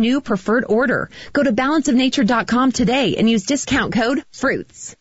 new preferred order. Go to balanceofnature.com today and use discount code FRUITS.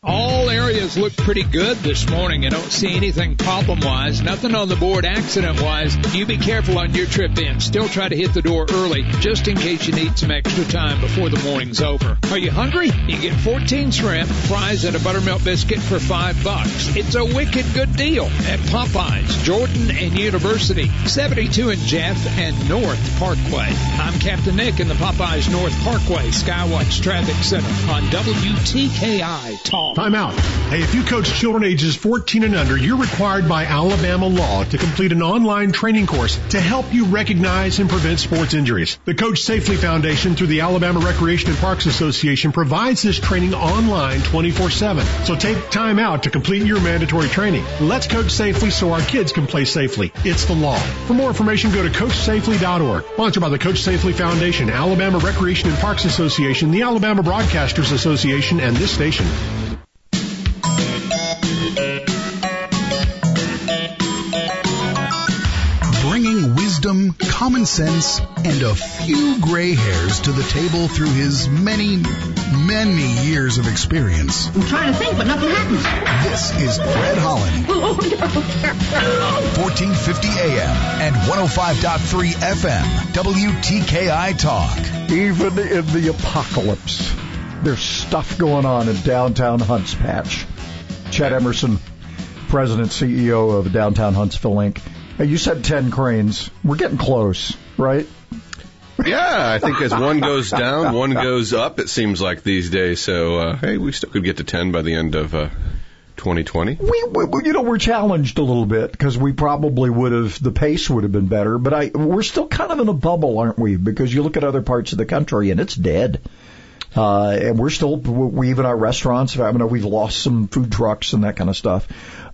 All areas look pretty good this morning. I don't see anything problem wise. Nothing on the board accident wise. You be careful on your trip in. Still try to hit the door early just in case you need some extra time before the morning's over. Are you hungry? You get 14 shrimp, fries, and a buttermilk biscuit for five bucks. It's a wicked good deal at Popeyes, Jordan and University, 72 in Jeff and North Parkway. I'm Captain Nick in the Popeyes North Parkway Skywatch Traffic Center on WTKI Talk. Time out. Hey, if you coach children ages 14 and under, you're required by Alabama law to complete an online training course to help you recognize and prevent sports injuries. The Coach Safely Foundation through the Alabama Recreation and Parks Association provides this training online 24-7. So take time out to complete your mandatory training. Let's coach safely so our kids can play safely. It's the law. For more information, go to coachsafely.org. Sponsored by the Coach Safely Foundation, Alabama Recreation and Parks Association, the Alabama Broadcasters Association, and this station. Wisdom, common sense, and a few gray hairs to the table through his many, many years of experience. I'm trying to think, but nothing happens. This is Fred Holland. 1450 AM and 105.3 FM. WTKI Talk. Even in the apocalypse, there's stuff going on in downtown Hunts Patch. Chad Emerson, President, CEO of Downtown Huntsville Inc. You said 10 cranes. We're getting close, right? Yeah, I think as one goes down, one goes up. It seems like these days. So uh, hey, we still could get to ten by the end of uh, 2020. We, we, you know, we're challenged a little bit because we probably would have, the pace would have been better, but I, we're still kind of in a bubble, aren't we? Because you look at other parts of the country and it's dead. Uh, and we're still, we even our restaurants, I don't know. we've lost some food trucks and that kind of stuff.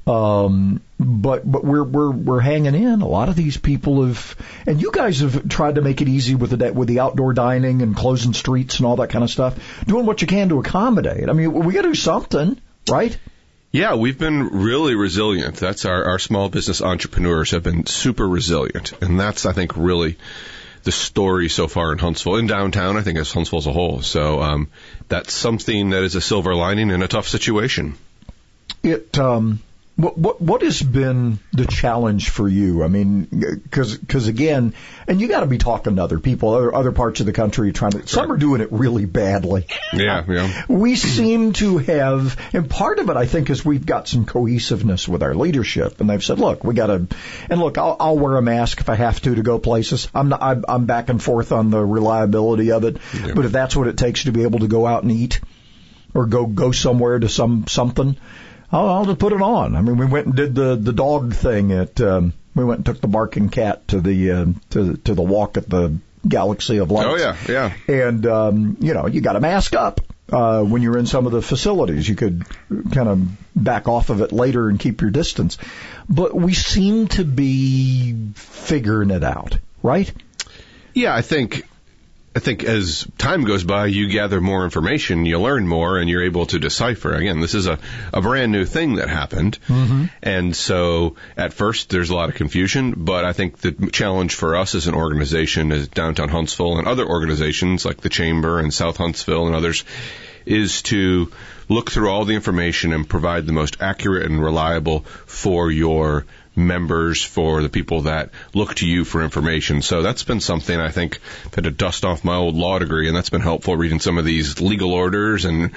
Um, but, but we're, we're, we're hanging in. A lot of these people have, and you guys have tried to make it easy with the, with the outdoor dining and closing streets and all that kind of stuff, doing what you can to accommodate. I mean, we gotta do something, right? Yeah, we've been really resilient. That's our, our small business entrepreneurs have been super resilient. And that's, I think, really the story so far in Huntsville, in downtown, I think, as Huntsville as a whole. So, um, that's something that is a silver lining in a tough situation. It, um, what, what what has been the challenge for you? I mean, because because again, and you got to be talking to other people, other, other parts of the country, trying to. Some are doing it really badly. Yeah, yeah. We seem to have, and part of it, I think, is we've got some cohesiveness with our leadership, and they've said, look, we got to, and look, I'll, I'll wear a mask if I have to to go places. I'm not, I'm, I'm back and forth on the reliability of it, Yeah. but if that's what it takes to be able to go out and eat, or go go somewhere to some something. I'll, I'll just put it on. I mean, we went and did the the dog thing at. Um, we went and took the barking cat to the uh, to to the walk at the Galaxy of Lights. Oh yeah, yeah. And um, you know, you got to mask up uh, when you're in some of the facilities. You could kind of back off of it later and keep your distance. But we seem to be figuring it out, right? Yeah, I think I think as time goes by, you gather more information, you learn more, and you're able to decipher. Again, this is a, a brand new thing that happened. Mm-hmm. And so at first there's a lot of confusion, but I think the challenge for us as an organization, as Downtown Huntsville and other organizations like the Chamber and South Huntsville and others, is to look through all the information and provide the most accurate and reliable for your members, for the people that look to you for information. So that's been something I think had to dust off my old law degree, and that's been helpful reading some of these legal orders and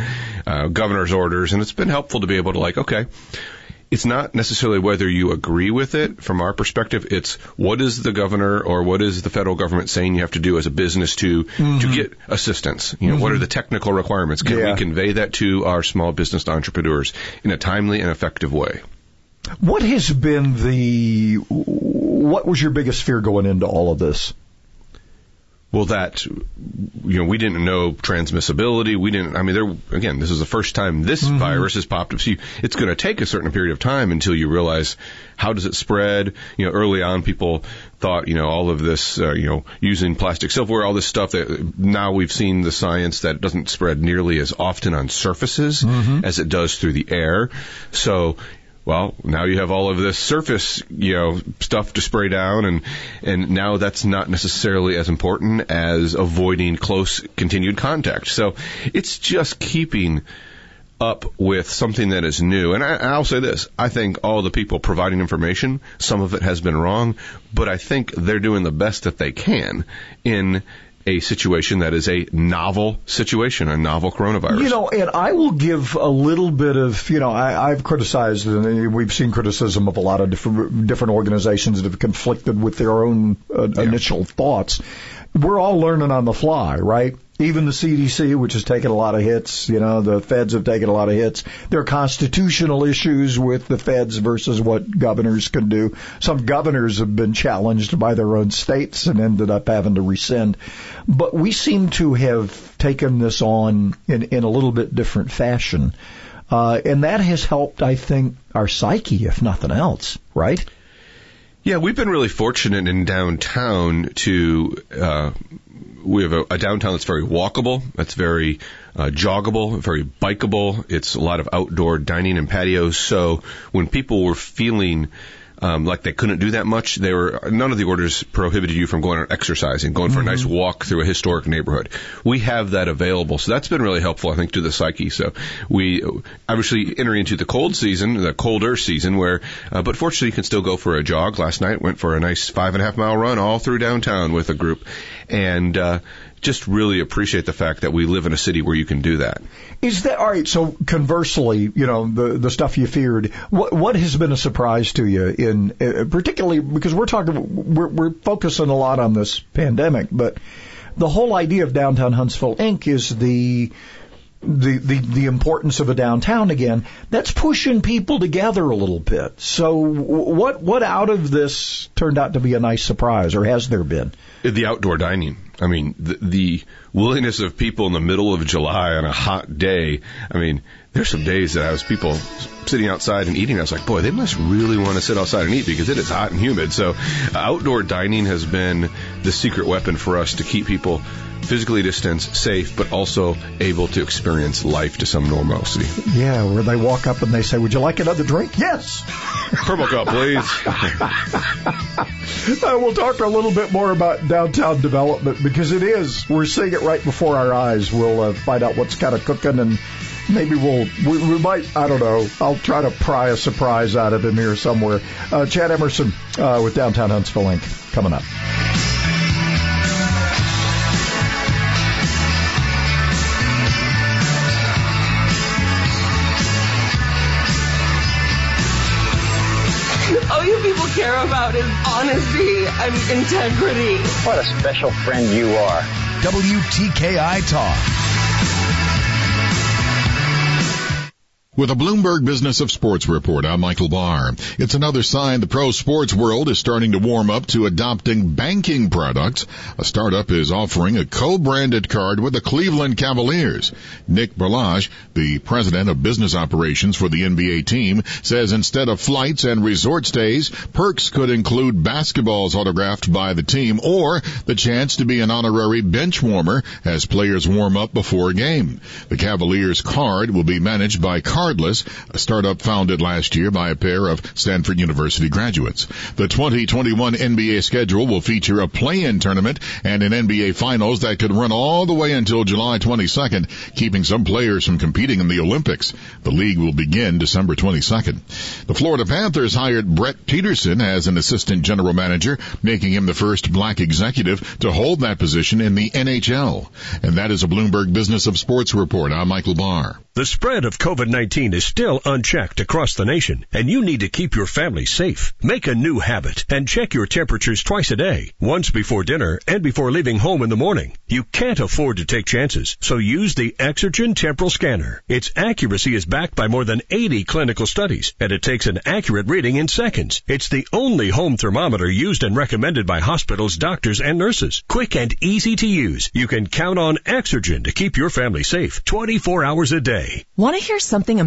uh, governor's orders, and it's been helpful to be able to like, okay, it's not necessarily whether you agree with it from our perspective. It's what is the governor or what is the federal government saying you have to do as a business to to get assistance. You know, what are the technical requirements? Can Yeah. we convey that to our small business entrepreneurs in a timely and effective way? What has been the what was your biggest fear going into all of this? Well, that you know, we didn't know transmissibility. We didn't. I mean, there again, this is the first time this virus has popped up. So you, it's going to take a certain period of time until you realize how does it spread. You know, early on, people thought you know all of this, uh, you know, using plastic silverware, all this stuff. That now we've seen the science that doesn't spread nearly as often on surfaces as it does through the air. So well, now you have all of this surface, you know, stuff to spray down, and and now that's not necessarily as important as avoiding close continued contact. So it's just keeping up with something that is new. And I, I'll say this: I think all the people providing information, some of it has been wrong, but I think they're doing the best that they can in a situation that is a novel situation, a novel coronavirus. You know, and I will give a little bit of, you know, I, I've criticized, and we've seen criticism of a lot of different different organizations that have conflicted with their own uh, yeah. initial thoughts. We're all learning on the fly, right? Even the CDC, which has taken a lot of hits, you know, the feds have taken a lot of hits. There are constitutional issues with the feds versus what governors can do. Some governors have been challenged by their own states and ended up having to rescind. But we seem to have taken this on in, in a little bit different fashion. Uh, and that has helped, I think, our psyche, if nothing else, right? Yeah, we've been really fortunate in downtown to uh, we have a, a, downtown that's very walkable, that's very uh, joggable, very bikeable. It's a lot of outdoor dining and patios. So when people were feeling um, like they couldn't do that much. They were none of the orders prohibited you from going out exercising, going for mm-hmm. a nice mm-hmm. walk through a historic neighborhood. We have that available, so that's been really helpful, I think, to the psyche. So we obviously enter into the cold season, the colder season, where uh, but fortunately you can still go for a jog. Last night went for a nice five and a half mile run all through downtown with a group, and uh, just really appreciate the fact that we live in a city where you can do that. Is that all right? So conversely, you know, the the stuff you feared, what what has been a surprise to you in uh, particularly because we're talking we're we're focusing a lot on this pandemic, but the whole idea of downtown Huntsville Inc. is the the, the the importance of a downtown again. That's pushing people together a little bit. So what what out of this turned out to be a nice surprise, or has there been? The outdoor dining. I mean, the, the willingness of people in the middle of July on a hot day. I mean, there's some days that I was people sitting outside and eating. I was like, boy, they must really want to sit outside and eat because it is hot and humid. So, outdoor dining has been the secret weapon for us to keep people physically distanced, safe, but also able to experience life to some normalcy. Yeah, where they walk up and they say, "Would you like another drink?" Yes. Purple cup, please. uh, we'll talk a little bit more about downtown development because it is we're seeing it right before our eyes. We'll uh, find out what's kind of cooking and maybe we'll we, we, might I don't know. I'll try to pry a surprise out of him here somewhere. Uh, Chad Emerson uh, with Downtown Huntsville Inc. coming up. Care about is honesty and integrity. What a special friend you are. WTKI Talk. With a Bloomberg Business of Sports report, I'm Michael Barr. It's another sign the pro sports world is starting to warm up to adopting banking products. A startup is offering a co-branded card with the Cleveland Cavaliers. Nic Barlage, the president of business operations for the NBA team, says instead of flights and resort stays, perks could include basketballs autographed by the team or the chance to be an honorary bench warmer as players warm up before a game. The Cavaliers card will be managed by Card Cardless, a startup founded last year by a pair of Stanford University graduates. The 2021 NBA schedule will feature a play-in tournament and an NBA finals that could run all the way until July 22nd, keeping some players from competing in the Olympics. The league will begin December 22nd. The Florida Panthers hired Brett Peterson as an assistant general manager, making him the first black executive to hold that position in the NHL. And that is a Bloomberg Business of Sports report. I'm Michael Barr. The spread of COVID-19 is still unchecked across the nation, and you need to keep your family safe. Make a new habit and check your temperatures twice a day, once before dinner and before leaving home in the morning. You can't afford to take chances, so use the Exergen Temporal Scanner. Its accuracy is backed by more than 80 clinical studies, and it takes an accurate reading in seconds. It's the only home thermometer used and recommended by hospitals, doctors, and nurses. Quick and easy to use. You can count on Exergen to keep your family safe 24 hours a day. Want to hear something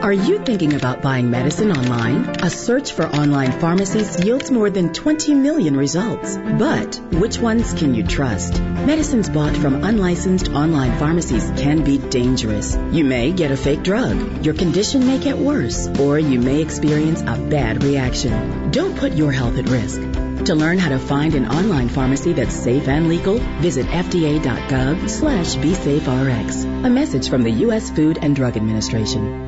Are you thinking about buying medicine online? A search for online pharmacies yields more than 20 million results. But which ones can you trust? Medicines bought from unlicensed online pharmacies can be dangerous. You may get a fake drug, your condition may get worse, or you may experience a bad reaction. Don't put your health at risk. To learn how to find an online pharmacy that's safe and legal, visit fda.gov slash BeSafeRx. A message from the U.S. Food and Drug Administration.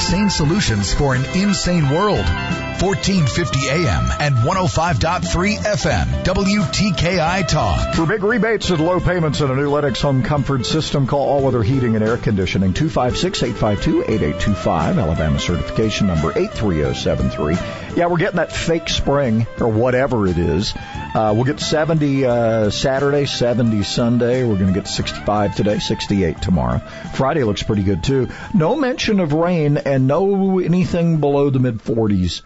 Sane solutions for an insane world. 1450 AM and 105.3 FM. WTKI Talk. For big rebates and low payments on a new Lennox home comfort system, call All Weather Heating and Air Conditioning 256-852-8825. Alabama certification number 83073. Yeah, we're getting that fake spring or whatever it is. Uh, we'll get 70 uh, Saturday, 70 Sunday. We're going to get 65 today, 68 tomorrow. Friday looks pretty good too. No mention of rain and no anything below the mid 40s.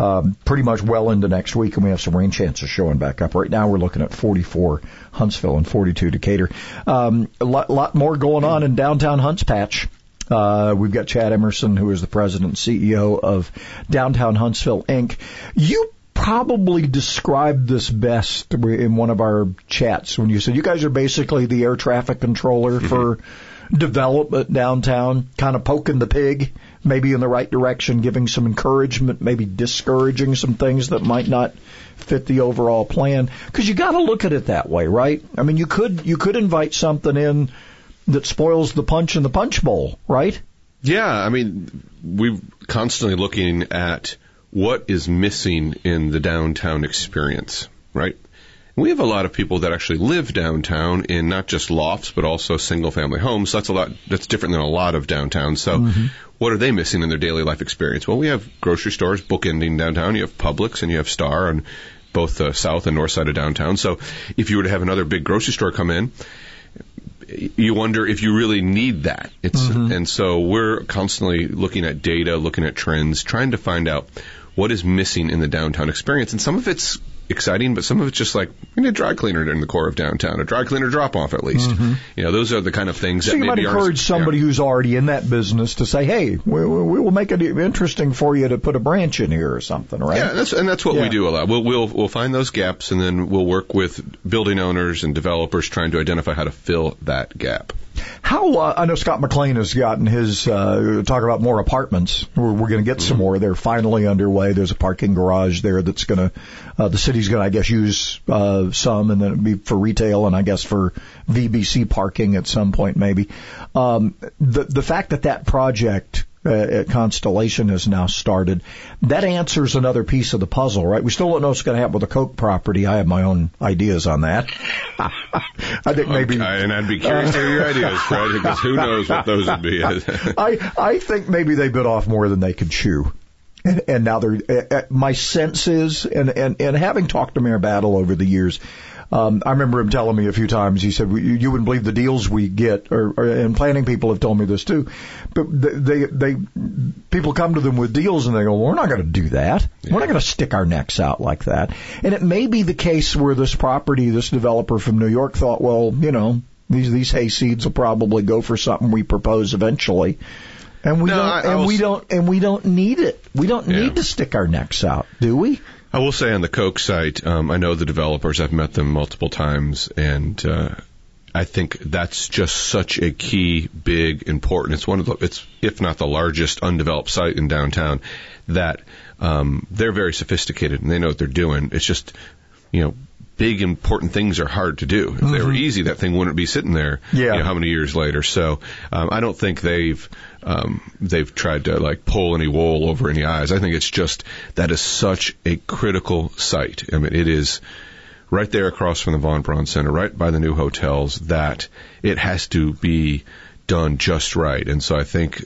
Um, pretty much well into next week, and we have some rain chances showing back up. Right now, we're looking at 44 Huntsville and 42 Decatur. Um, a lot, lot more going on in downtown Hunts Patch. Uh, we've got Chad Emerson, who is the president and CEO of Downtown Huntsville Inc. You probably described this best in one of our chats when you said you guys are basically the air traffic controller mm-hmm. for development downtown, kind of poking the pig maybe in the right direction, giving some encouragement, maybe discouraging some things that might not fit the overall plan. Because you got to look at it that way, right? I mean, you could you could invite something in that spoils the punch in the punch bowl, right? Yeah, I mean, we're constantly looking at what is missing in the downtown experience, right? We have a lot of people that actually live downtown in not just lofts, but also single family homes. So that's a lot, that's different than a lot of downtown. So mm-hmm. What are they missing in their daily life experience? Well, we have grocery stores bookending downtown. You have Publix and you have Star on both the south and north side of downtown. So if you were to have another big grocery store come in, you wonder if you really need that. It's, mm-hmm. and so we're constantly looking at data, looking at trends, trying to find out what is missing in the downtown experience. And some of it's exciting, but some of it's just like need a dry cleaner in the core of downtown, a dry cleaner drop off at least. Mm-hmm. You know, those are the kind of things so that you might encourage somebody yeah. who's already in that business to say, "Hey, we, we, will make it interesting for you to put a branch in here or something," right? Yeah, that's, and that's what yeah. we do a lot. We'll we'll we'll find those gaps, and then we'll work with building owners and developers trying to identify how to fill that gap. How uh, I know Scott McLean has gotten his uh, talk about more apartments. We're, we're going to get mm-hmm. some more. They're finally underway. There's a parking garage there that's going to uh, the city's going to I guess use uh, some, and then it'll be for retail and I guess for VBC parking at some point maybe. Um, the the fact that that project uh, Constellation has now started. That answers another piece of the puzzle, right? We still don't know what's going to happen with the Coke property. I have my own ideas on that. I think maybe, okay, and I'd be curious to hear your ideas, Fred, because who knows what those would be. I I think maybe they bit off more than they could chew. And, and now they're, uh, uh my sense is, and, and, and having talked to Mayor Battle over the years, um, I remember him telling me a few times. He said, "You, you wouldn't believe the deals we get," or, or and planning people have told me this too. But they, they, they people come to them with deals and they go, well, "We're not going to do that. Yeah. We're not going to stick our necks out like that." And it may be the case where this property, this developer from New York thought, "Well, you know, these these hayseeds will probably go for something we propose eventually." And we no, don't, I, I and we don't, and we don't need it. We don't yeah. need to stick our necks out, do we? I will say on the Coke site, um, I know the developers. I've met them multiple times, and uh, I think that's just such a key, big, important. It's one of the, it's if not the largest undeveloped site in downtown. That um, they're very sophisticated and they know what they're doing. It's just, you know, big important things are hard to do. If they were easy, that thing wouldn't be sitting there. Yeah. You know, how many years later? So um, I don't think they've um, they've tried to like pull any wool over any eyes. I think it's just that is such a critical site. I mean, it is right there across from the Von Braun Center, right by the new hotels. That it has to be done just right. And so I think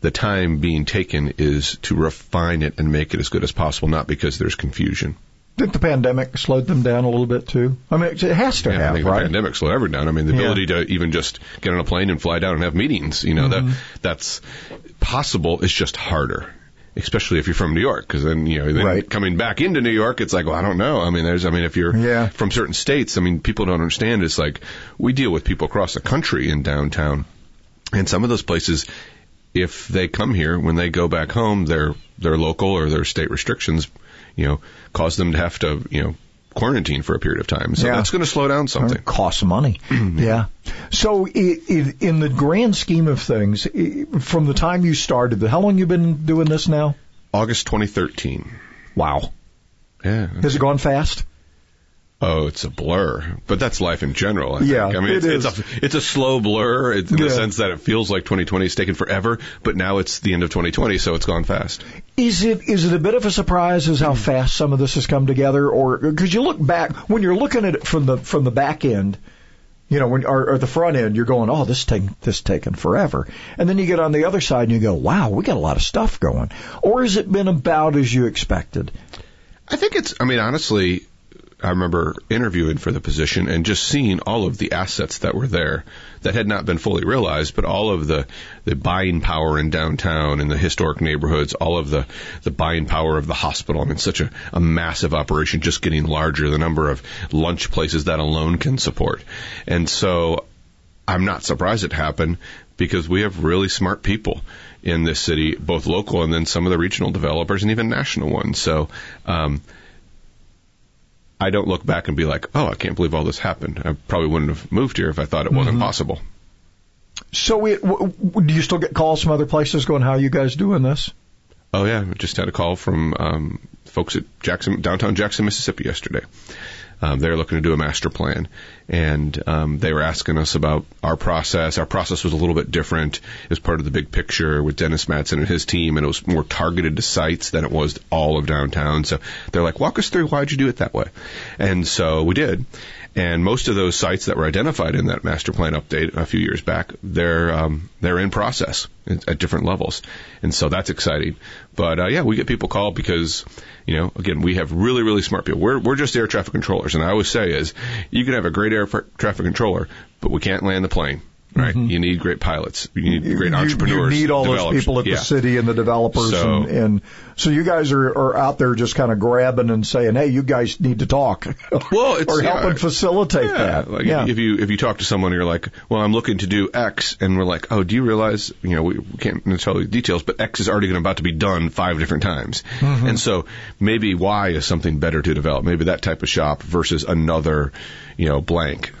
the time being taken is to refine it and make it as good as possible, not because there's confusion. Think the pandemic slowed them down a little bit too? I mean, it has to Yeah, I have, think right? the pandemic slowed everything down. I mean, the Yeah. ability to even just get on a plane and fly down and have meetings, you know, Mhm. that that's possible. It's just harder, especially if you're from New York, because then you know, then Right. coming back into New York, it's like, well, I don't know. I mean, there's, I mean, if you're Yeah. from certain states, I mean, people don't understand. It's like we deal with people across the country in downtown, and some of those places. If they come here, when they go back home, their their local or their state restrictions, you know, cause them to have to, you know, quarantine for a period of time. So Yeah. that's going to slow down something. It costs money. yeah. So, i i in the grand scheme of things, i from the time you started, how long you been doing this now? August 2013. Wow. Yeah. Has it gone fast? Oh, it's a blur, but that's life in general. I Yeah, think. I mean, it it's, it's a it's a slow blur it's in Yeah. the sense that it feels like 2020 has taken forever, but now it's the end of 2020, so it's gone fast. Is it is it a bit of a surprise as how fast some of this has come together, or because you look back when you're looking at it from the from the back end, you know, when or, or the front end, you're going, oh, this taking this taking forever, and then you get on the other side and you go, wow, we got a lot of stuff going, or has it been about as you expected? I think it's. I mean, honestly, I remember interviewing for the position and just seeing all of the assets that were there that had not been fully realized, but all of the the buying power in downtown and the historic neighborhoods, all of the the buying power of the hospital. I mean, such a, a massive operation, just getting larger. The number of lunch places that alone can support, and so I'm not surprised it happened because we have really smart people in this city, both local and then some of the regional developers and even national ones. So. Um, I don't look back and be like, oh, I can't believe all this happened. I probably wouldn't have moved here if I thought it wasn't Mhm. possible. So, it, w- w- do you still get calls from other places going, how are you guys doing this? Oh yeah, I just had a call from um, folks at Jackson, downtown Jackson, Mississippi yesterday. Um, they're looking to do a master plan, and um, they were asking us about our process. Our process was a little bit different as part of the big picture with Dennis Madsen and his team, and it was more targeted to sites than it was all of downtown. So they're like, "Walk us through why'd you do it that way?" And so we did. And most of those sites that were identified in that master plan update a few years back, they're um, they're in process at different levels, and so that's exciting. But uh, yeah, we get people called because you know, again, we have really really smart people. We're we're just air traffic controllers, and I always say is you can have a great air traffic controller, but we can't land the plane. Right? You need great pilots. You need great You- entrepreneurs. You need all those people at Yeah. the city and the developers, So- and, and so you guys are, are out there just kind of grabbing and saying, "Hey, you guys need to talk," Well, it's or yeah, helping facilitate yeah, that. Like yeah. if you if you talk to someone, you're like, well, I'm looking to do X, and we're like, oh, do you realize, you know, we, we can't necessarily details, but X is already about to be done five different times, Mhm. and so maybe Y is something better to develop, maybe that type of shop versus another, you know, blank.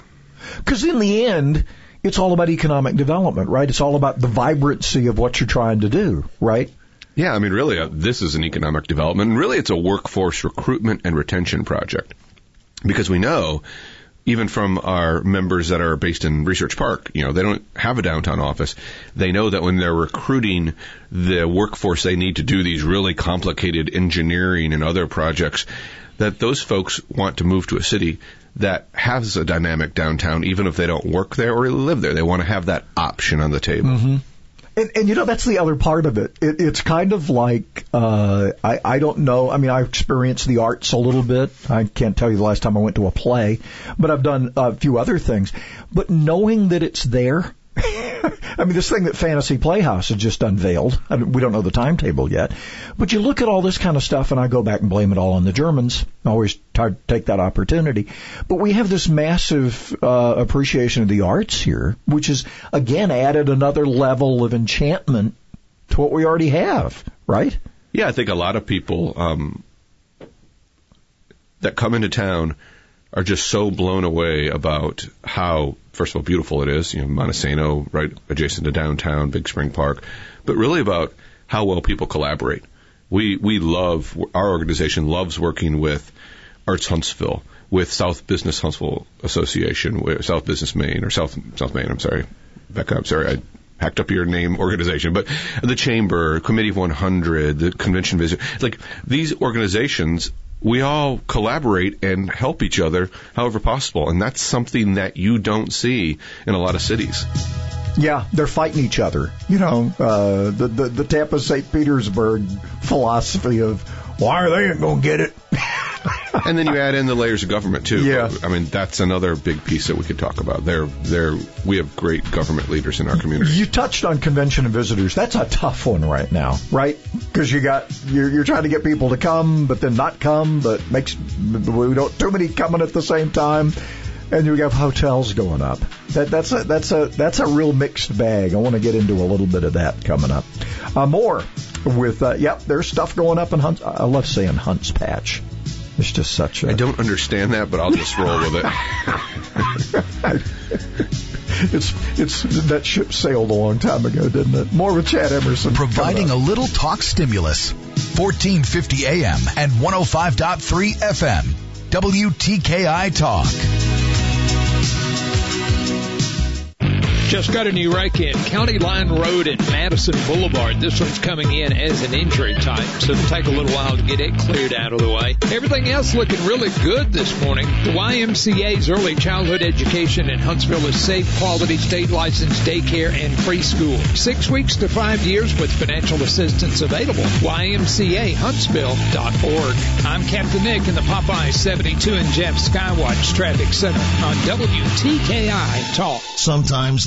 Because in the end, it's all about economic development, right? It's all about the vibrancy of what you're trying to do, right? Yeah, I mean, really, uh, this is an economic development, and really, it's a workforce recruitment and retention project because we know. Even from our members that are based in Research Park, you know, they don't have a downtown office. They know that when they're recruiting the workforce they need to do these really complicated engineering and other projects, that those folks want to move to a city that has a dynamic downtown, even if they don't work there or live there. They want to have that option on the table. Mm-hmm. And, and you know that's the other part of it. it it's kind of like uh, I I don't know. I mean, I experienced the arts a little bit. I can't tell you the last time I went to a play, but I've done a few other things. But knowing that it's there. I mean, this thing that Fantasy Playhouse has just unveiled, I mean, we don't know the timetable yet, but you look at all this kind of stuff and I go back and blame it all on the Germans. I always try to take that opportunity. But we have this massive uh, appreciation of the arts here, which has, again, added another level of enchantment to what we already have, right? Yeah, I think a lot of people um, that come into town are just so blown away about how, first of all, beautiful it is. You know, Monte Sano, right adjacent to downtown, Big Spring Park, but really about how well people collaborate. We we love our organization loves working with Arts Huntsville, with South Business Huntsville Association, South Business Main, or South South Main. I'm sorry, Becca. I'm sorry. I hacked up your name organization, but the Chamber, Committee of 100, the Convention Visitor, like these organizations, we all collaborate and help each other however possible, and that's something that you don't see in a lot of cities. Yeah, they're fighting each other. You know, uh, the, the the Tampa St. Petersburg philosophy of why are they going to get it? and then you add in the layers of government too. Yeah. I mean that's another big piece that we could talk about. There, there, we have great government leaders in our community. You touched on convention and visitors. That's a tough one right now, right? Because you got you're, you're trying to get people to come, but then not come, but makes we don't too many coming at the same time, and you have hotels going up. That that's a that's a that's a real mixed bag. I want to get into a little bit of that coming up. Uh, more with uh, yep, there's stuff going up in Hunts. I love saying Hunts Patch. It's just such a. I don't understand that, but I'll just roll with it. it's it's that ship sailed a long time ago, didn't it? More with Chad Emerson. Providing a little talk stimulus. 1450 AM and 105.3 FM. WTKI Talk. Just got a new wreck in County Line Road and Madison Boulevard. This one's coming in as an injury type, so it'll take a little while to get it cleared out of the way. Everything else looking really good this morning. The YMCA's early childhood education in Huntsville is safe, quality, state licensed daycare and preschool. Six weeks to five years with financial assistance available. YMCAHuntsville.org. I'm Captain Nick in the Popeye 72 and Jeff Skywatch Traffic Center on WTKI Talk. Sometimes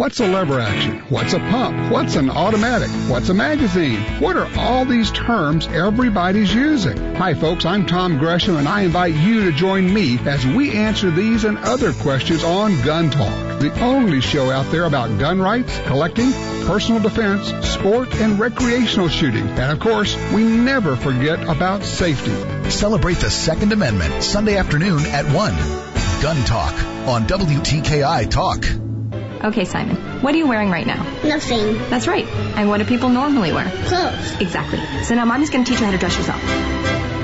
What's a lever action? What's a pump? What's an automatic? What's a magazine? What are all these terms everybody's using? Hi folks, I'm Tom Gresham and I invite you to join me as we answer these and other questions on Gun Talk, the only show out there about gun rights, collecting, personal defense, sport, and recreational shooting. And of course, we never forget about safety. Celebrate the Second Amendment Sunday afternoon at 1. Gun Talk on WTKI Talk. Okay, Simon, what are you wearing right now? Nothing. That's right. And what do people normally wear? Clothes. Exactly. So now mommy's going to teach you how to dress yourself.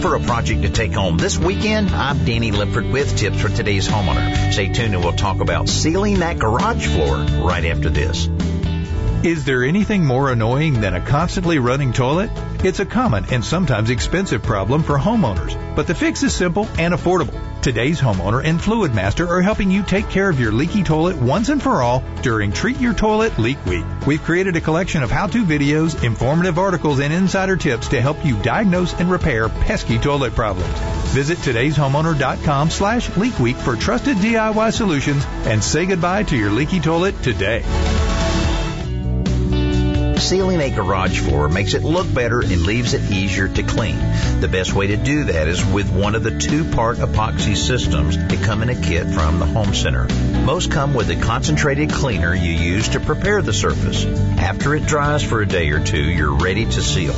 For a project to take home this weekend, I'm Danny Lipford with tips for today's homeowner. Stay tuned and we'll talk about sealing that garage floor right after this. Is there anything more annoying than a constantly running toilet? It's a common and sometimes expensive problem for homeowners, but the fix is simple and affordable. Today's homeowner and Fluidmaster are helping you take care of your leaky toilet once and for all during Treat Your Toilet Leak Week. We've created a collection of how-to videos, informative articles, and insider tips to help you diagnose and repair pesky toilet problems. Visit today'shomeowner.com slash leak week for trusted DIY solutions and say goodbye to your leaky toilet today. Sealing a garage floor makes it look better and leaves it easier to clean. The best way to do that is with one of the two-part epoxy systems that come in a kit from the home center. Most come with a concentrated cleaner you use to prepare the surface. After it dries for a day or two, you're ready to seal.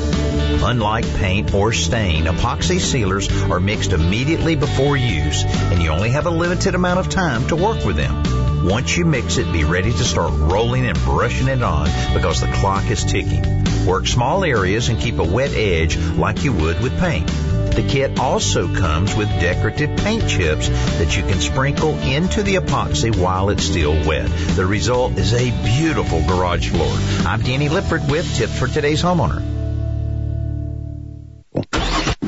Unlike paint or stain, epoxy sealers are mixed immediately before use, and you only have a limited amount of time to work with them. Once you mix it, be ready to start rolling and brushing it on because the clock is ticking. Work small areas and keep a wet edge like you would with paint. The kit also comes with decorative paint chips that you can sprinkle into the epoxy while it's still wet. The result is a beautiful garage floor. I'm Danny Lipford with tips for today's homeowner.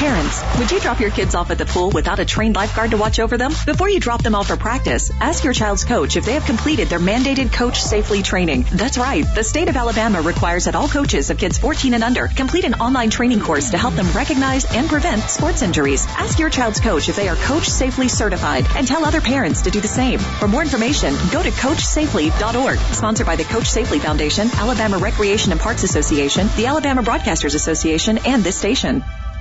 Parents, would you drop your kids off at the pool without a trained lifeguard to watch over them? Before you drop them off for practice, ask your child's coach if they have completed their mandated coach safely training. That's right. The state of Alabama requires that all coaches of kids 14 and under complete an online training course to help them recognize and prevent sports injuries. Ask your child's coach if they are coach safely certified and tell other parents to do the same. For more information, go to coachsafely.org. Sponsored by the Coach Safely Foundation, Alabama Recreation and Parks Association, the Alabama Broadcasters Association, and this station.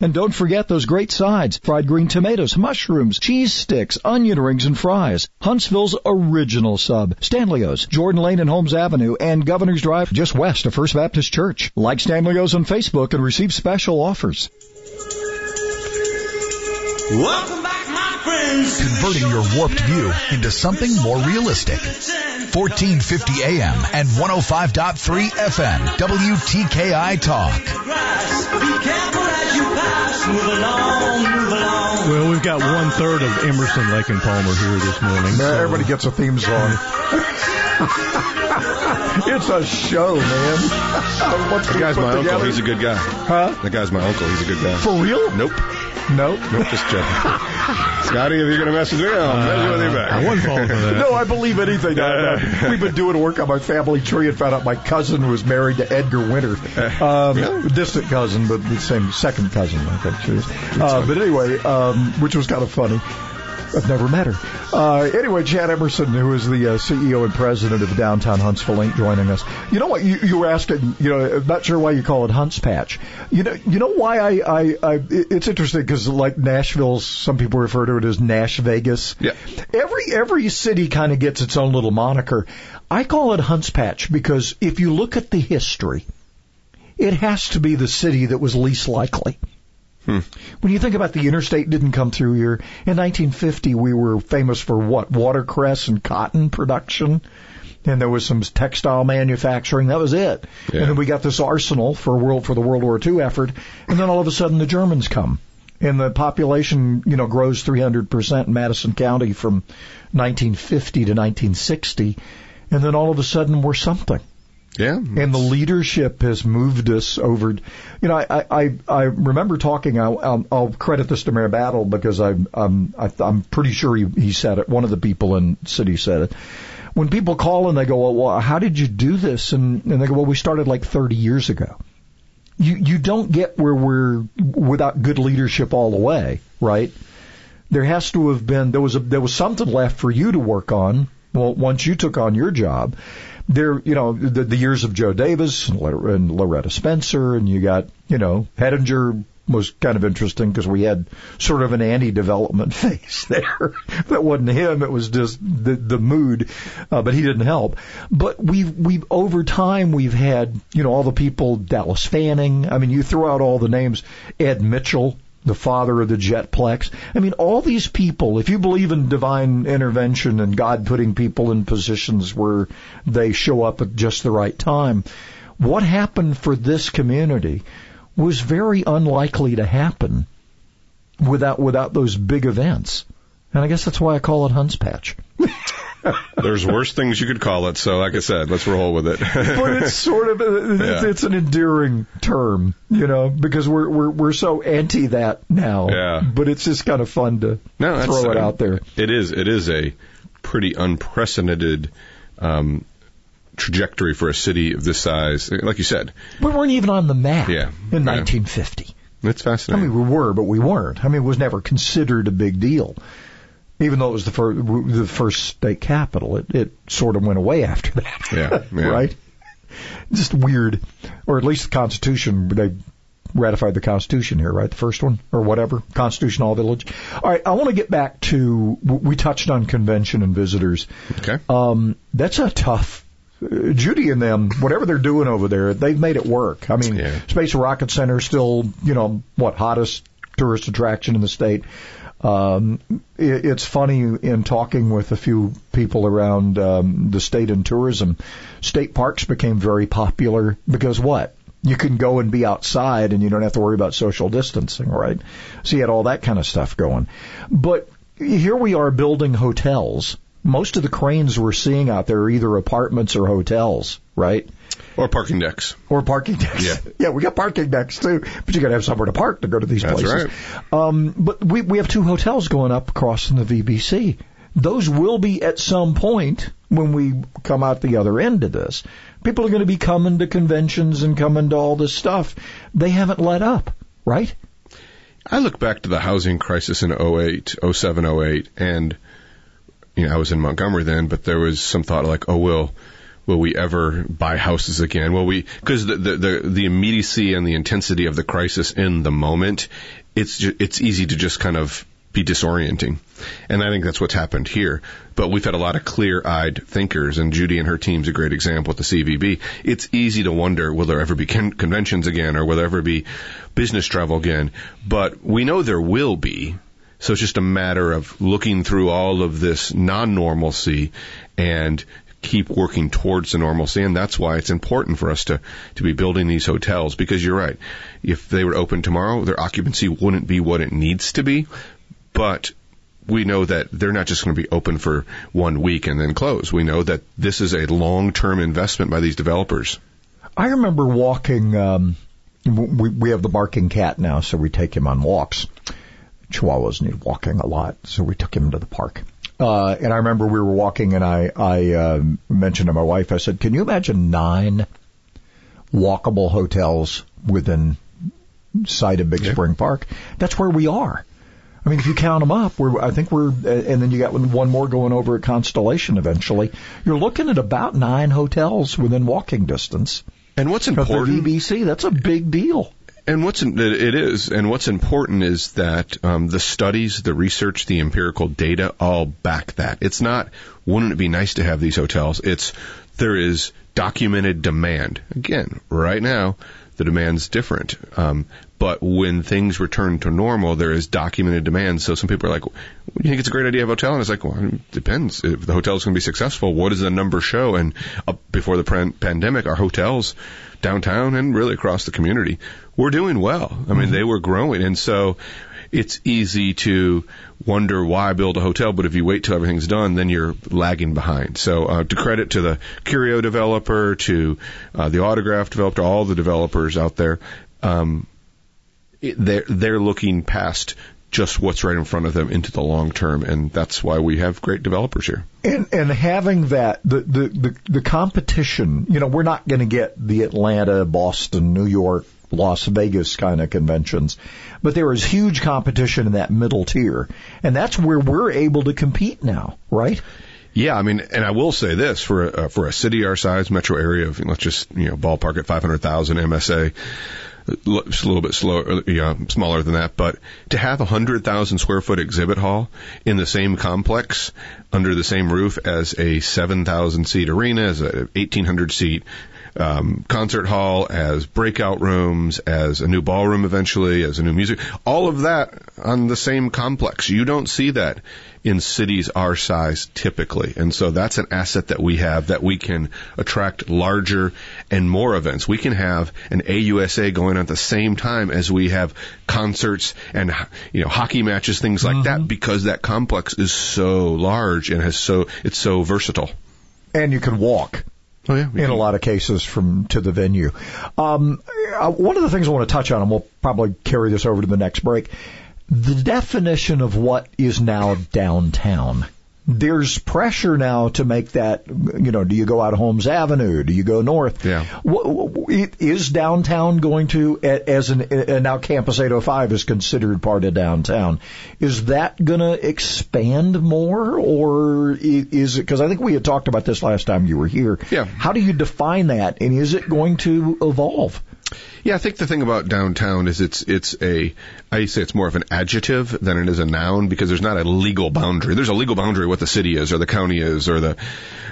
And don't forget those great sides. Fried green tomatoes, mushrooms, cheese sticks, onion rings, and fries. Huntsville's original sub. Stanley's, Jordan Lane and Holmes Avenue, and Governor's Drive just west of First Baptist Church. Like Stanley's on Facebook and receive special offers. Welcome back, my friends. Converting your warped view into something more realistic. 1450 AM and 105.3 FM. WTKI Talk. Be careful as you pass. Move along, move along. Well, we've got one third of Emerson, Lake and Palmer here this morning. Now everybody gets a theme song. it's a show, man. What's The guy's put my uncle. together? He's a good guy. Huh? The guy's my uncle. He's a good guy. For real? Nope. Nope. Nope. Just joking. Scotty, if you're gonna mess with me, I'll mess with you back. I wasn't falling for that. No, I believe anything. I, I, we've been doing work on my family tree and found out my cousin was married to Edgar Winter. Um, Distant cousin, but the same second cousin, I think she is. Uh, but anyway, um, which was kind of funny. I've never met her. Uh, anyway, Chad Emerson, who is the uh, CEO and president of Downtown Huntsville, ain't joining us. You know what? You, you were asking. You know, I'm not sure why you call it Hunts Patch. You know, you know why I, I, I it's interesting because like Nashville, some people refer to it as Nash Vegas. Yeah. Every every city kind of gets its own little moniker. I call it Hunts Patch because if you look at the history, it has to be the city that was least likely. Hmm. When you think about the interstate didn't come through here in 1950, we were famous for what? Watercress and cotton production, and there was some textile manufacturing. That was it. Yeah. And then we got this arsenal for world for the World War II effort, and then all of a sudden the Germans come, and the population you know grows 300 percent in Madison County from 1950 to 1960, and then all of a sudden we're something Yeah. and the leadership has moved us over. You know, I I, I remember talking. I'll, I'll, I'll credit this to Mayor Battle because I, I'm I, I'm pretty sure he, he said it. One of the people in city said it. When people call and they go, well, well how did you do this? And, and they go, well, we started like 30 years ago. You you don't get where we're without good leadership all the way, right? There has to have been there was a there was something left for you to work on. Well, once you took on your job, there, you know, the, the years of Joe Davis and, and Loretta Spencer, and you got, you know, Hettinger was kind of interesting because we had sort of an anti-development phase there. that wasn't him; it was just the the mood, uh, but he didn't help. But we've we've over time we've had, you know, all the people, Dallas Fanning. I mean, you throw out all the names, Ed Mitchell. The father of the jetplex. I mean, all these people, if you believe in divine intervention and God putting people in positions where they show up at just the right time, what happened for this community was very unlikely to happen without without those big events. And I guess that's why I call it Hunts Patch. There's worse things you could call it. So, like I said, let's roll with it. but it's sort of it's, Yeah. it's an endearing term, you know, because we're we're we're so anti that now. Yeah. But it's just kind of fun to No, throw it uh, out there. It is. It is a pretty unprecedented um, trajectory for a city of this size. Like you said, We weren't even on the map Yeah. in Yeah. 1950. it's I mean, we were, but we weren't. I mean, it was never considered a big deal. Even though it was the first, the first state capital, it, it sort of went away after that. Yeah, yeah. right? Just weird. Or at least the Constitution, they ratified the Constitution here, right? The first one, or whatever. Constitution All Village. All right, I want to get back to, we touched on convention and visitors. Okay. Um, that's a tough, uh, Judy and them, whatever they're doing over there, they've made it work. I mean, Yeah. Space Rocket Center is still, you know, what, hottest tourist attraction in the state. Um, it, it's funny in talking with a few people around um, the state and tourism. State parks became very popular because what? You can go and be outside and you don't have to worry about social distancing, right? So you had all that kind of stuff going. But here we are building hotels. Most of the cranes we're seeing out there are either apartments or hotels, right? Or parking decks. Or parking decks. Yeah. yeah, we got parking decks too, but you got to have somewhere to park to go to these That's places. Um, but we we have two hotels going up across in the VBC. Those will be at some point when we come out the other end of this. People are going to be coming to conventions and coming to all this stuff. They haven't let up, right? I look back to the housing crisis in 08, 07, 08, and you know I was in Montgomery then, but there was some thought like, oh, will will we ever buy houses again? Will we? Because the, the the the immediacy and the intensity of the crisis in the moment, it's ju- it's easy to just kind of be disorienting, and I think that's what's happened here. But we've had a lot of clear-eyed thinkers, and Judy and her team's a great example at the CVB. It's easy to wonder will there ever be con- conventions again, or will there ever be business travel again? But we know there will be. So it's just a matter of looking through all of this non-normalcy and keep working towards the normalcy. And that's why it's important for us to, to be building these hotels because you're right. If they were open tomorrow, their occupancy wouldn't be what it needs to be. But we know that they're not just going to be open for one week and then close. We know that this is a long-term investment by these developers. I remember walking. Um, we we have the barking cat now, so we take him on walks. Chihuahuas need walking a lot, so we took him to the park. Uh, and I remember we were walking, and I I uh, mentioned to my wife. I said, "Can you imagine nine walkable hotels within sight of Big Spring Park? That's where we are." I mean, if you count them up, we're, I think we're, and then you got one more going over at Constellation eventually. You're looking at about nine hotels within walking distance. And what's Of the important? VBC, that's a big deal. And what's in, it is, and what's important is that um, the studies, the research, the empirical data all back that. It's not, wouldn't it be nice to have these hotels? It's there is documented demand. Again, right now, the demand's different. Um, but when things return to normal, there is documented demand. So some people are like, "Do you think it's a great idea have a hotel?" And it's like, well, it depends. If the hotel's going to be successful, what does the number show? And before the pan- pandemic, our hotels downtown and really across the community were doing well. I mean, they were growing, and so it's easy to wonder why build a hotel, but if you wait till everything's done, then you're lagging behind. So, uh, to credit to the Curio developer, to uh, the Autograph developer, all the developers out there, um, it, they're they're looking past just what's right in front of them into the long term, and that's why we have great developers here. And and having that the the the, the competition, you know, we're not going to get the Atlanta, Boston, New York, Las Vegas kind of conventions, but there is huge competition in that middle tier, and that's where we're able to compete now, right? Yeah, I mean, and I will say this for a, for a city our size, metro area of let's just you know ballpark at 500,000 MSA, l- just a little bit slower, uh, yeah, smaller than that, but to have a hundred thousand square foot exhibit hall in the same complex under the same roof as a 7,000 seat arena, as a 1,800 seat um, concert hall, as breakout rooms, as a new ballroom eventually, as a new music, all of that on the same complex. You don't see that in cities our size typically. And so that's an asset that we have that we can attract larger and more events. We can have an AUSA going on at the same time as we have concerts and you know hockey matches things like that because that complex is so large and has so it's so versatile. And you can walk. Oh yeah, in a lot of cases from to the venue. Um, uh, one of the things I want to touch on, and we'll probably carry this over to the next break, the definition of what is now downtown. There's pressure now to make that, you know, do you go out of Holmes Avenue? Do you go north? Yeah. Is downtown going to, as an, and now Campus 805 is considered part of downtown, is that going to expand more or is it, because I think we had talked about this last time you were here. Yeah. How do you define that and is it going to evolve? Yeah, I think the thing about downtown is it's it's a I say it's more of an adjective than it is a noun because there's not a legal boundary. There's a legal boundary what the city is or the county is or the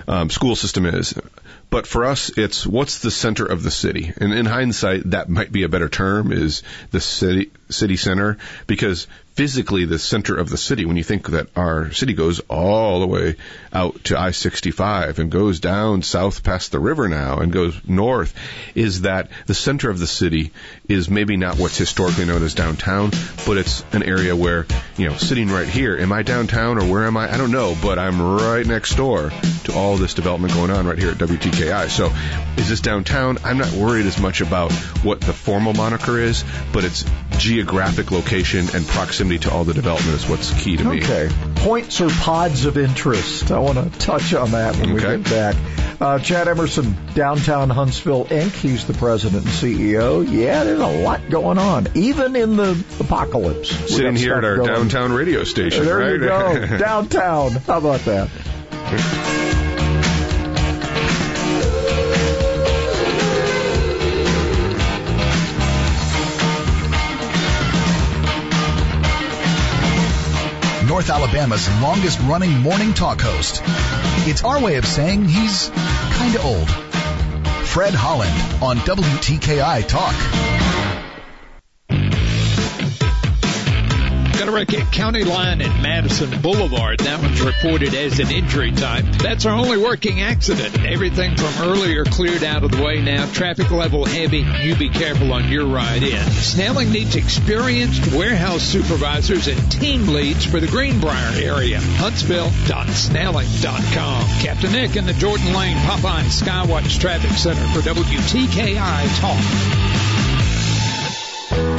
um, school system is. But for us, it's what's the center of the city. And in hindsight, that might be a better term is the city city center because physically the center of the city when you think that our city goes all the way out to I-65 and goes down south past the river now and goes north is that the center of the city is maybe not what's historically known as downtown but it's an area where you know sitting right here am I downtown or where am I? I don't know but I'm right next door to all this development going on right here at WTKI so is this downtown? I'm not worried as much about what the formal moniker is but it's geographic location and proximity to all the development is what's key to me. Okay. Points or pods of interest. I want to touch on that when we get back. Uh, Chad Emerson, Downtown Huntsville Inc. He's the president and CEO. Yeah, there's a lot going on, even in the apocalypse. Sitting here at our going. downtown radio station, There right? you go. Downtown. How about that? North Alabama's longest running morning talk host. It's our way of saying he's kinda old. Fred Holland on WTKI Talk. At County Line and Madison Boulevard. That one's reported as an injury type. That's our only working accident. Everything from earlier cleared out of the way now. Traffic level heavy. You be careful on your ride in. Snelling needs experienced warehouse supervisors and team leads for the Greenbrier area. Huntsville.snelling.com. Captain Nick in the Jordan Lane Popeye Skywatch Traffic Center for WTKI Talk.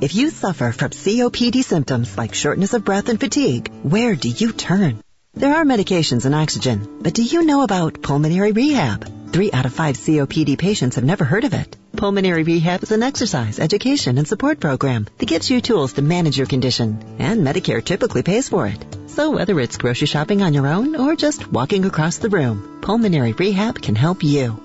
If you suffer from COPD symptoms like shortness of breath and fatigue, where do you turn? There are medications and oxygen, but do you know about pulmonary rehab? Three out of five COPD patients have never heard of it. Pulmonary rehab is an exercise, education, and support program that gives you tools to manage your condition, and Medicare typically pays for it. So whether it's grocery shopping on your own or just walking across the room, pulmonary rehab can help you.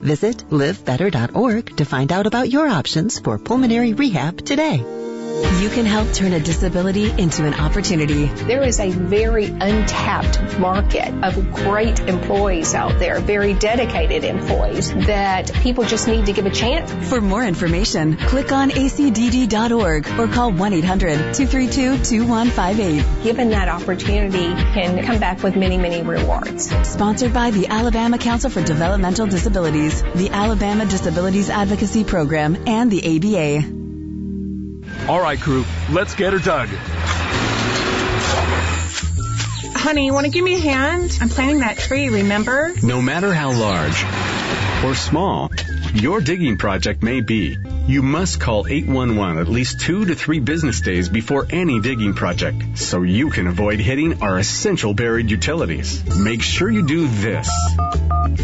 Visit livebetter.org to find out about your options for pulmonary rehab today. You can help turn a disability into an opportunity. There is a very untapped market of great employees out there, very dedicated employees that people just need to give a chance. For more information, click on acdd.org or call 1-800-232-2158. Given that opportunity can come back with many, many rewards. Sponsored by the Alabama Council for Developmental Disabilities, the Alabama Disabilities Advocacy Program, and the ABA. All right, crew, let's get her dug. Honey, you want to give me a hand? I'm planting that tree, remember? No matter how large or small your digging project may be, you must call 811 at least two to three business days before any digging project so you can avoid hitting our essential buried utilities. Make sure you do this.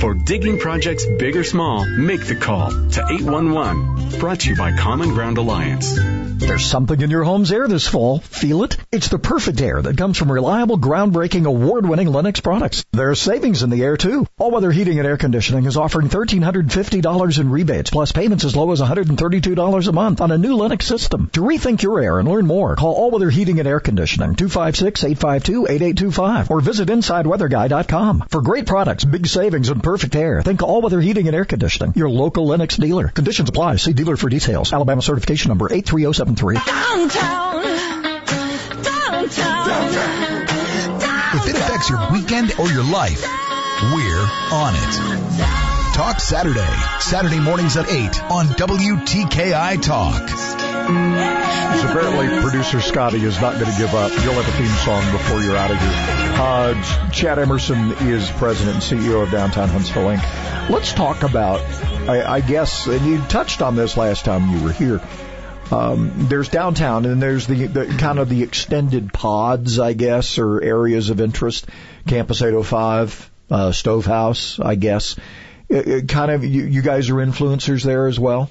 For digging projects big or small, make the call to 811. Brought to you by Common Ground Alliance. There's something in your home's air this fall. Feel it? It's the perfect air that comes from reliable, groundbreaking, award-winning Lennox products. There's savings in the air too. All-weather heating and air conditioning is offering $1,350 in rebates, plus payments as low as $132 a month on a new Lennox system. To rethink your air and learn more, call All-Weather Heating and Air Conditioning 256-852-8825 or visit InsideWeatherGuy.com. For great products, big savings, and perfect air, think All-Weather Heating and Air Conditioning, your local Lennox dealer. Conditions apply. See dealer for details. Alabama certification number 83073. Downtown. If it affects your weekend or your life, we're on it. Talk Saturday. Saturday mornings at 8 on WTKI Talk. So apparently producer Scotty is not going to give up. You'll have a theme song before you're out of here. Uh, Chad Emerson is president and CEO of Downtown Huntsville Inc. Let's talk about, I, I guess, and you touched on this last time you were here. Um, there's downtown and there's the, the kind of the extended pods, I guess, or areas of interest. Campus 805, uh, Stovehouse, I guess. It, it kind of, you, you guys are influencers there as well?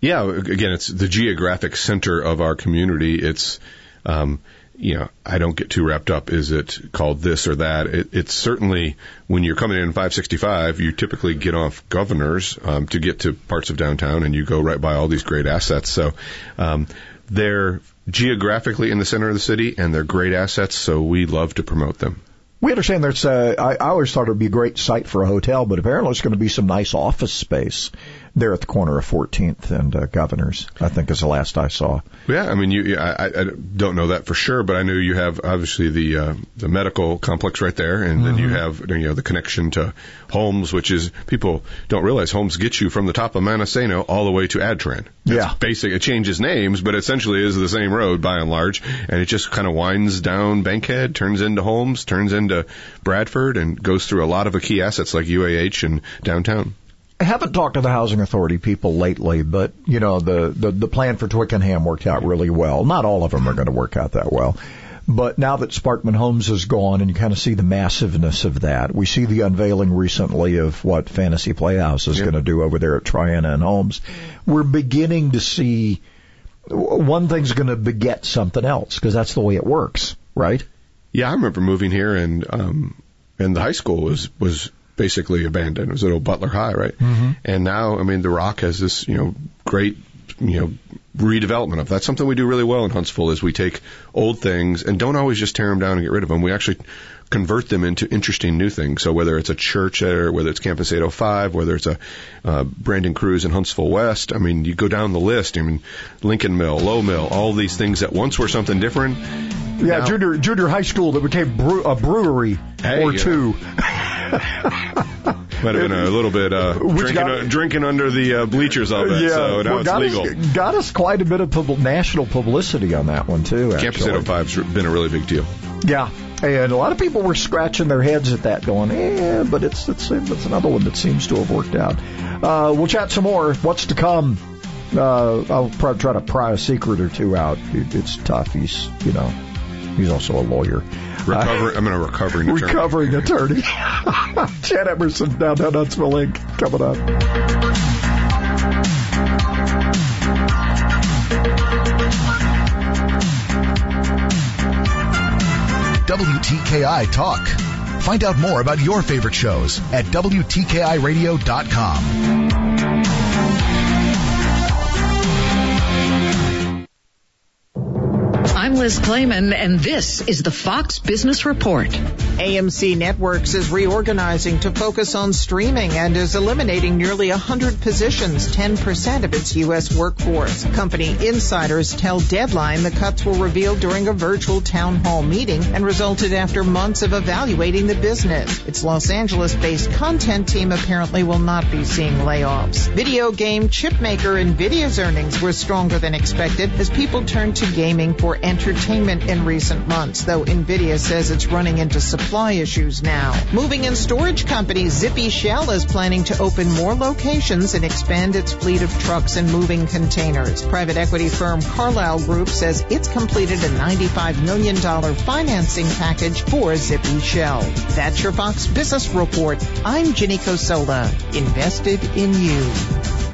Yeah, again, it's the geographic center of our community. It's, um, you know, I don't get too wrapped up. Is it called this or that? It, it's certainly when you're coming in 565, you typically get off Governors um, to get to parts of downtown, and you go right by all these great assets. So um, they're geographically in the center of the city, and they're great assets. So we love to promote them. We understand there's. Uh, I, I always thought it would be a great site for a hotel, but apparently it's going to be some nice office space there at the corner of 14th and uh, Governors. I think is the last I saw. Yeah, I mean, you, I, I don't know that for sure, but I know you have obviously the uh, the medical complex right there, and mm-hmm. then you have you know the connection to Holmes, which is people don't realize Holmes gets you from the top of Monte Sano all the way to Adtran. It's yeah, basic. It changes names, but essentially is the same road by and large, and it just kind of winds down Bankhead, turns into Holmes, turns into Bradford, and goes through a lot of the key assets like UAH and downtown. I haven't talked to the housing authority people lately, but you know the the, the plan for Twickenham worked out really well. Not all of them are going to work out that well. But now that Sparkman Homes is gone and you kind of see the massiveness of that, we see the unveiling recently of what Fantasy Playhouse is going to do over there at Triana and Holmes. We're beginning to see one thing's going to beget something else because that's the way it works, right? Yeah, I remember moving here and um and the high school was was basically abandoned. It was at old Butler High, right? Mm-hmm. And now, I mean, the Rock has this, you know, great, you know, redevelopment of. That's something we do really well in Huntsville is we take old things and don't always just tear them down and get rid of them. We actually convert them into interesting new things. So whether it's a church there, whether it's Campus 805, whether it's a uh, Brandon Cruz in Huntsville West, I mean, you go down the list. I mean, Lincoln Mill, Lowe Mill, all these things that once were something different. Yeah, now, junior junior high school that became brew, a brewery hey, or two. Might have been a little bit uh, drinking, got, uh, drinking under the uh, bleachers of it, yeah, so now well, it's legal. Us, got us quite a bit of pub- national publicity on that one too. Actually. Campus 805's been a really big deal. Yeah, and a lot of people were scratching their heads at that, going, "Eh," but it's it's it's another one that seems to have worked out. Uh, we'll chat some more. What's to come? Uh, I'll probably try to pry a secret or two out. It, it's tough. He's you know he's also a lawyer. Recover, uh, I'm a recovering attorney. Recovering attorney. Chad Emerson, downtown Huntsville Inc. coming up. WTKI Talk. Find out more about your favorite shows at WTKIRadio.com. Liz Claman, and this is the Fox Business Report. AMC Networks is reorganizing to focus on streaming and is eliminating nearly 100 positions, 10% of its U.S. workforce. Company insiders tell Deadline the cuts were revealed during a virtual town hall meeting and resulted after months of evaluating the business. Its Los Angeles-based content team apparently will not be seeing layoffs. Video game chipmaker Nvidia's earnings were stronger than expected as people turned to gaming for entertainment in recent months, though Nvidia says it's running into supply issues now. Moving and storage company Zippy Shell is planning to open more locations and expand its fleet of trucks and moving containers. Private equity firm Carlyle Group says it's completed a $95 million financing package for Zippy Shell. That's your Fox Business Report. I'm Ginny Cosola, invested in you.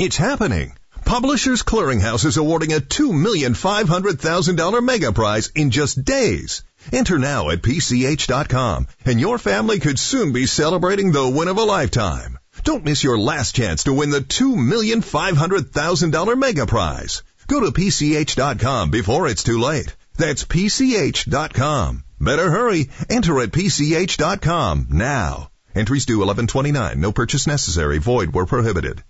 It's happening. Publishers Clearinghouse is awarding a $2,500,000 mega prize in just days. Enter now at PCH.com and your family could soon be celebrating the win of a lifetime. Don't miss your last chance to win the $2,500,000 mega prize. Go to PCH.com before it's too late. That's PCH.com. Better hurry. Enter at PCH.com now. Entries due 1129. No purchase necessary. Void where prohibited.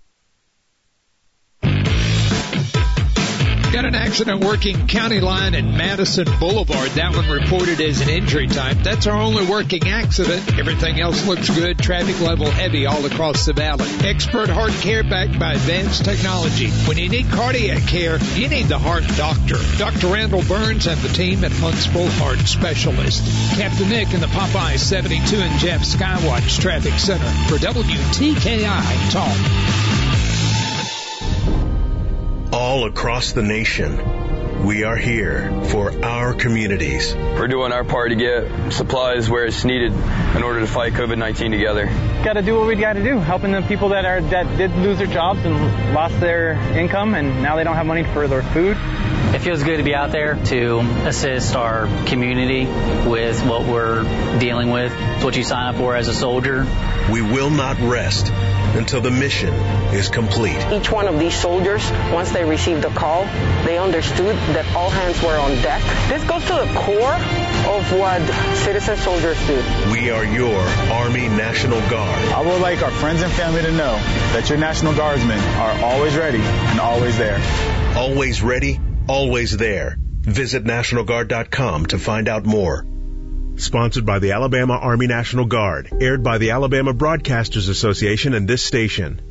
Got an accident working county line and Madison Boulevard. That one reported as an injury type. That's our only working accident. Everything else looks good. Traffic level heavy all across the valley. Expert heart care backed by advanced technology. When you need cardiac care, you need the heart doctor. Dr. Randall Burns and the team at Huntsville Heart Specialist. Captain Nick in the Popeye 72 and Jeff Skywatch Traffic Center for WTKI Talk all across the nation. We are here for our communities. We're doing our part to get supplies where it's needed in order to fight COVID-19 together. Got to do what we got to do, helping the people that are that did lose their jobs and lost their income, and now they don't have money for their food. It feels good to be out there to assist our community with what we're dealing with. It's what you sign up for as a soldier. We will not rest until the mission is complete. Each one of these soldiers, once they received the call, they understood that all hands were on deck. This goes to the core of what citizen soldiers do. We are your Army National Guard. I would like our friends and family to know that your National Guardsmen are always ready and always there. Always ready, always there. Visit NationalGuard.com to find out more. Sponsored by the Alabama Army National Guard. Aired by the Alabama Broadcasters Association and this station.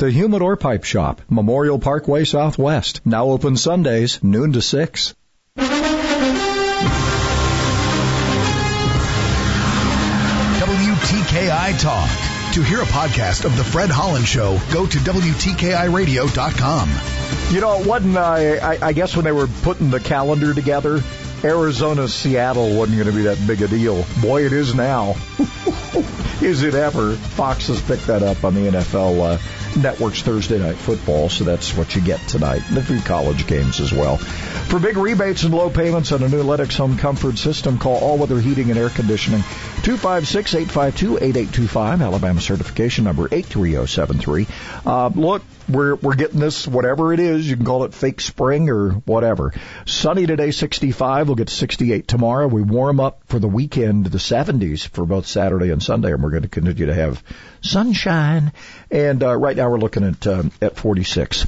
The Humidor Pipe Shop, Memorial Parkway Southwest. Now open Sundays, noon to 6. WTKI Talk. To hear a podcast of The Fred Holland Show, go to WTKIRadio.com. You know, it wasn't, uh, I, I guess when they were putting the calendar together, Arizona Seattle wasn't going to be that big a deal. Boy, it is now. is it ever? Fox has picked that up on the NFL. Uh, Network's Thursday Night Football, so that's what you get tonight. And a few college games as well. For big rebates and low payments on a new Lennox home comfort system, call All Weather Heating and Air Conditioning 256-852-8825, Alabama certification number 83073. Uh, look, we're, we're getting this, whatever it is, you can call it fake spring or whatever. Sunny today, 65. We'll get 68 tomorrow. We warm up for the weekend to the 70s for both Saturday and Sunday, and we're going to continue to have sunshine. And uh, right now we're looking at um, at 46.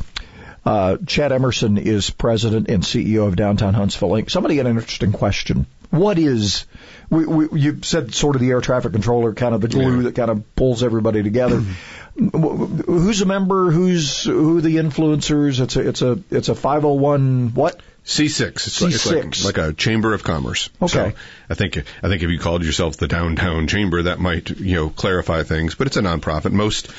Uh, Chad Emerson is president and CEO of Downtown Huntsville Inc. Somebody had an interesting question. What is we, we, you said sort of the air traffic controller, kind of the glue yeah. that kind of pulls everybody together. who's a member? Who's who? The influencers? It's a it's a it's a 501 what? C6. It's, C6. Like, it's like, like, a chamber of commerce. Okay. So I think I think if you called yourself the downtown chamber, that might you know clarify things. But it's a nonprofit. Most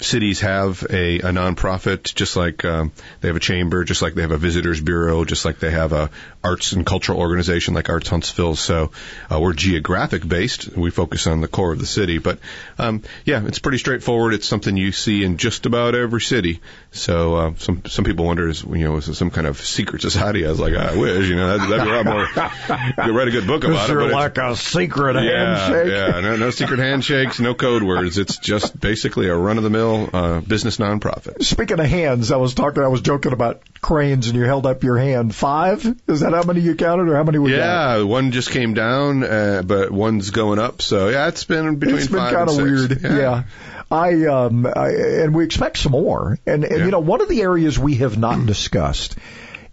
cities have a, a nonprofit, just like um, they have a chamber, just like they have a visitors bureau, just like they have a arts and cultural organization like Arts Huntsville. So uh, we're geographic based. We focus on the core of the city, but um, yeah, it's pretty straightforward. It's something you see in just about every city. So uh, some some people wonder, is you know, is it some kind of secret society? I was like, I wish, you know, that'd, that'd be a lot more. You write a good book about it. like a secret yeah, handshake? Yeah, no, no secret handshakes, no code words. It's just basically a run of the mill uh, business nonprofit. Speaking of hands, I was talking, I was joking about cranes, and you held up your hand. Five? Is that how many you counted, or how many we got? Yeah, one just came down, uh, but one's going up. So yeah, it's been between it's been kind of weird. Yeah. I um I, and we expect some more. And, and you know, one of the areas we have not discussed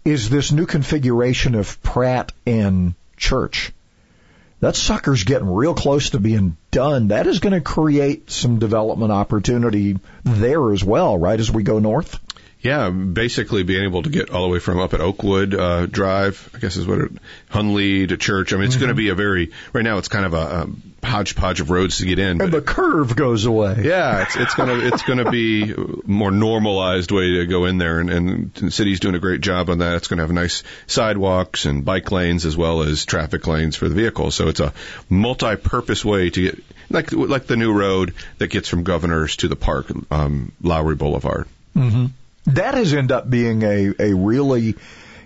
is this new configuration of Pratt and Church. That sucker's getting real close to being done. That is going to create some development opportunity there as well, right? As we go north. Yeah, basically being able to get all the way from up at Oakwood uh, Drive, I guess is what it, Hunley to Church. I mean, it's going to be a very right now. It's kind of a, a hodgepodge of roads to get in. And the curve goes away. Yeah, it's it's gonna it's gonna be a more normalized way to go in there, and, and the city's doing a great job on that. It's gonna have nice sidewalks and bike lanes as well as traffic lanes for the vehicles. So it's a multi-purpose way to get like like the new road that gets from Governors to the park, um, Lowery Boulevard. Mm-hmm. That has ended up being a, a really,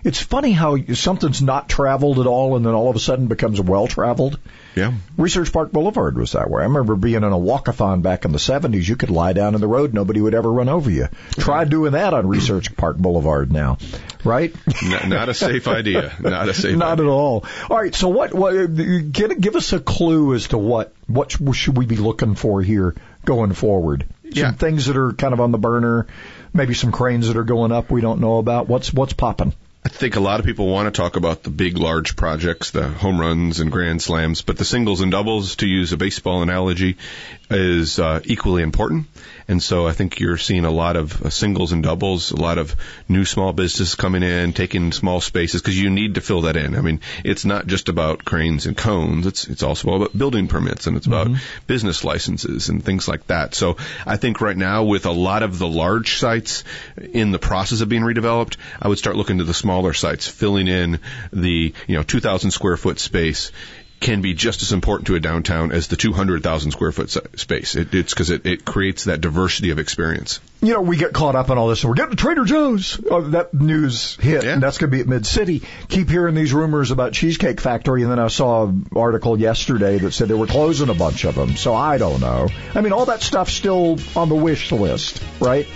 it's funny how something's not traveled at all and then all of a sudden becomes well traveled. Yeah. Research Park Boulevard was that way. I remember being in a walkathon back in the 70s. You could lie down in the road, nobody would ever run over you. Try doing that on Research Park Boulevard now, right? N- not a safe idea. Not a safe. Not at all. All right. So what? What? Give, give us a clue as to what what should we be looking for here going forward? Some Yeah. things that are kind of on the burner. Maybe some cranes that are going up we don't know about. What's what's popping? I think a lot of people want to talk about the big, large projects, the home runs and grand slams, but the singles and doubles, to use a baseball analogy, is uh, equally important. And so I think you're seeing a lot of uh, singles and doubles, a lot of new small businesses coming in, taking small spaces because you need to fill that in. I mean, it's not just about cranes and cones. It's it's also about building permits and it's about business licenses and things like that. So I think right now with a lot of the large sites in the process of being redeveloped, I would start looking to the smaller sites, filling in the you know 2,000 square foot space can be just as important to a downtown as the 200,000 square foot space. It, it's because it, it creates that diversity of experience. You know, we get caught up in all this. and We're getting to Trader Joe's. Oh, that news hit, and that's going to be at Mid City. Keep hearing these rumors about Cheesecake Factory, and then I saw an article yesterday that said they were closing a bunch of them. So I don't know. I mean, all that stuff's still on the wish list, right?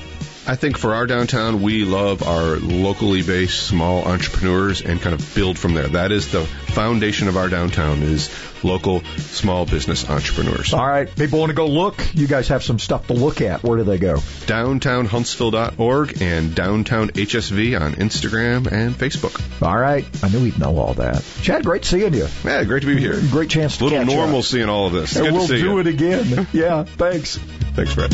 I think for our downtown, we love our locally based small entrepreneurs and kind of build from there. That is the foundation of our downtown is local small business entrepreneurs. All right, people want to go look. You guys have some stuff to look at. Where do they go? Downtownhuntsville.org and Downtown HSV on Instagram and Facebook. All right, I knew he'd know all that. Chad, great seeing you. Yeah, great to be here. Great chance to Little catch up. in all of this. And Good we'll to see do you. it again. yeah, thanks. Thanks, Fred.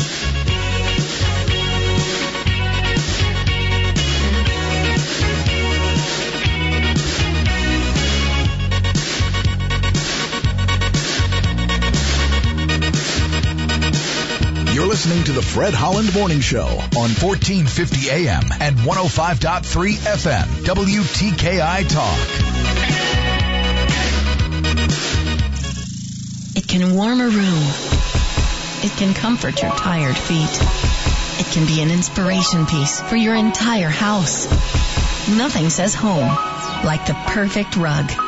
Listening to the Fred Holland Morning Show on 1450 AM and 105.3 FM, WTKI Talk. It can warm a room. It can comfort your tired feet. It can be an inspiration piece for your entire house. Nothing says home like the perfect rug.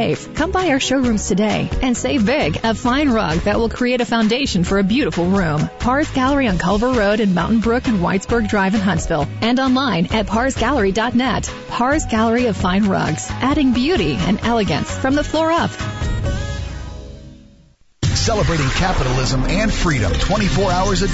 safe. Come by our showrooms today and save big. A fine rug that will create a foundation for a beautiful room. Pars Gallery on Culver Road in Mountain Brook and Whitesburg Drive in Huntsville. And online at parsgallery.net. Pars Gallery of Fine Rugs, adding beauty and elegance from the floor up. Celebrating capitalism and freedom 24 hours a day.